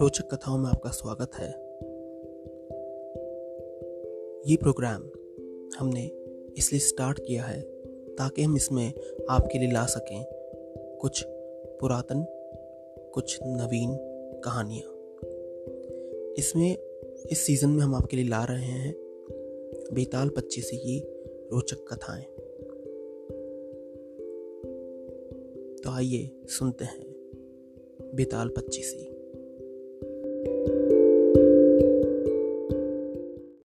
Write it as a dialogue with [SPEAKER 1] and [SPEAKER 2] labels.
[SPEAKER 1] रोचक कथाओं में आपका स्वागत है। ये प्रोग्राम हमने इसलिए स्टार्ट किया है ताकि हम इसमें आपके लिए ला सकें कुछ पुरातन, कुछ नवीन कहानियाँ। इसमें, इस सीज़न में हम आपके लिए ला रहे हैं बेताल पच्चीसी की रोचक कथाएँ। तो आइए सुनते हैं बेताल पच्चीसी